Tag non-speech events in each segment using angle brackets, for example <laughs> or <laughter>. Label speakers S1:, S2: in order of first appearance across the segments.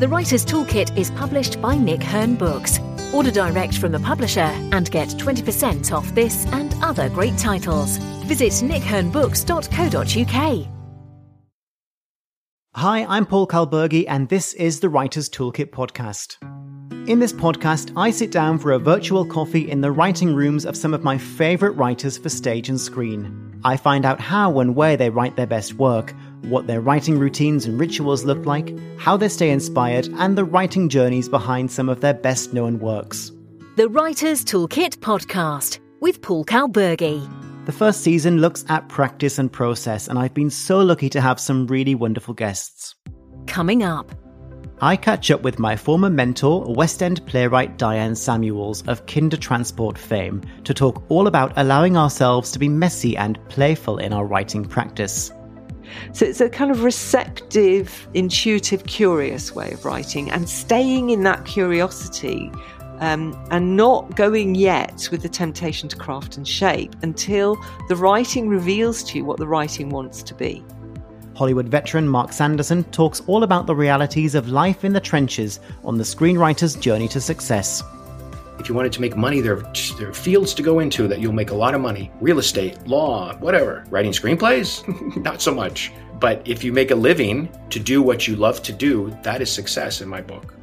S1: The Writer's Toolkit is published by Nick Hern Books. Order direct from the publisher and get 20% off this and other great titles. Visit nickhernbooks.co.uk.
S2: Hi, I'm Paul Kalburgi, and this is the Writer's Toolkit podcast. In this podcast, I sit down for a virtual coffee in the writing rooms of some of my favourite writers for stage and screen. I find out how and where they write their best work, what their writing routines and rituals look like, how they stay inspired, and the writing journeys behind some of their best known works.
S1: The Writer's Toolkit podcast with Paul Kalburgi.
S2: The first season looks at practice and process, and I've been so lucky to have some really wonderful guests.
S1: Coming up.
S2: I catch up with my former mentor, West End playwright Diane Samuels of Kindertransport fame to talk all about allowing ourselves to be messy and playful in our writing practice.
S3: So it's a kind of receptive, intuitive, curious way of writing and staying in that curiosity um, and not going yet with the temptation to craft and shape until the writing reveals to you what the writing wants to be.
S2: Hollywood veteran Mark Sanderson talks all about the realities of life in the trenches on the screenwriter's journey to success.
S4: If you wanted to make money, there are, there are fields to go into that you'll make a lot of money real estate, law, whatever. Writing screenplays? <laughs> Not so much. But if you make a living to do what you love to do, that is success in my book.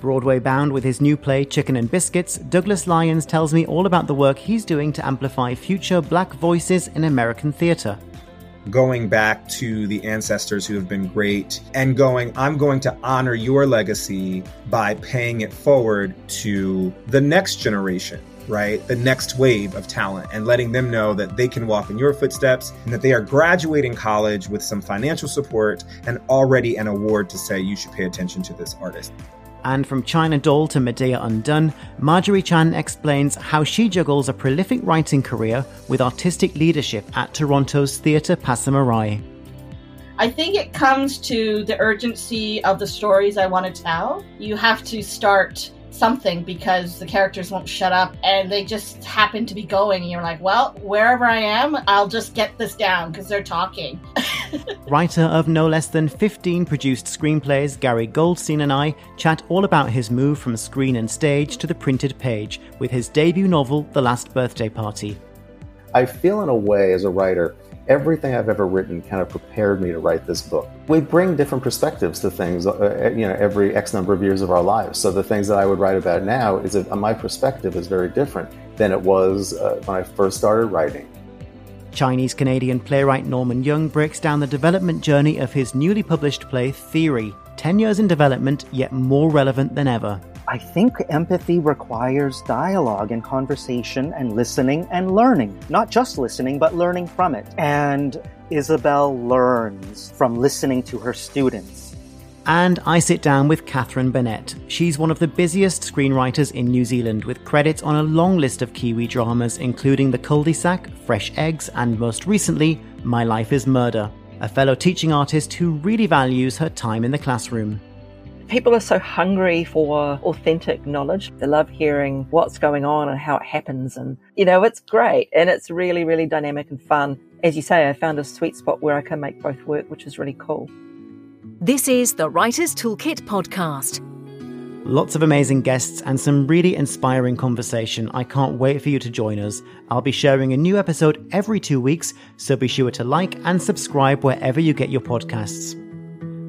S2: Broadway bound with his new play Chicken and Biscuits, Douglas Lyons tells me all about the work he's doing to amplify future black voices in American theatre
S5: going back to the ancestors who have been great and going, I'm going to honor your legacy by paying it forward to the next generation right? The next wave of talent and letting them know that they can walk in your footsteps and that they are graduating college with some financial support and already an award to say you should pay attention to this artist.
S2: And from China Doll to Medea Undone, Marjorie Chan explains how she juggles a prolific writing career with artistic leadership at Toronto's Theatre Passe Muraille.
S6: I think it comes to the urgency of the stories I want to tell. You have to start something because the characters won't shut up and they just happen to be going and you're like well wherever i am i'll just get this down because they're talking <laughs>
S2: writer of no less than 15 produced screenplays gary goldstein and i chat all about his move from screen and stage to the printed page with his debut novel the last birthday party
S7: i feel in a way as a writer everything I've ever written kind of prepared me to write this book. We bring different perspectives to things, uh, you know, every X number of years of our lives. So the things that I would write about now is that my perspective is very different than it was uh, when I first started writing.
S2: Chinese Canadian playwright Norman Yeung breaks down the development journey of his newly published play Theory, 10 years in development, yet more relevant than ever.
S8: I think empathy requires dialogue and conversation and listening and learning. Not just listening, but learning from it. And Isabel learns from listening to her students.
S2: And I sit down with Kathryn Burnett. She's one of the busiest screenwriters in New Zealand, with credits on a long list of Kiwi dramas, including The Cul-de-sac, Fresh Eggs, and most recently, My Life is Murder. A fellow teaching artist who really values her time in the classroom.
S9: People are so hungry for authentic knowledge. They love hearing what's going on and how it happens. And, you know, it's great. And it's really, really dynamic and fun. As you say, I found a sweet spot where I can make both work, which is really cool.
S1: This is the Writer's Toolkit podcast.
S2: Lots of amazing guests and some really inspiring conversation. I can't wait for you to join us. I'll be sharing a new episode every two weeks, so be sure to like and subscribe wherever you get your podcasts.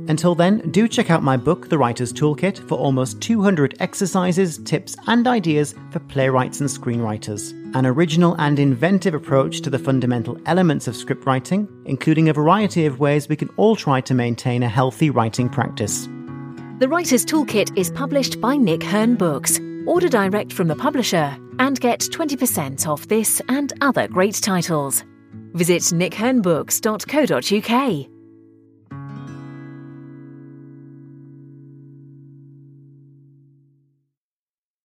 S2: Until then, do check out my book, The Writer's Toolkit, for almost 200 exercises, tips, and ideas for playwrights and screenwriters. An original and inventive approach to the fundamental elements of script writing, including a variety of ways we can all try to maintain a healthy writing practice.
S1: The Writer's Toolkit is published by Nick Hern Books. Order direct from the publisher and get 20% off this and other great titles. Visit nickhernbooks.co.uk.